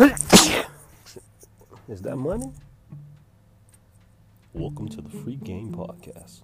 Is that money? Welcome to the Free Game Podcast.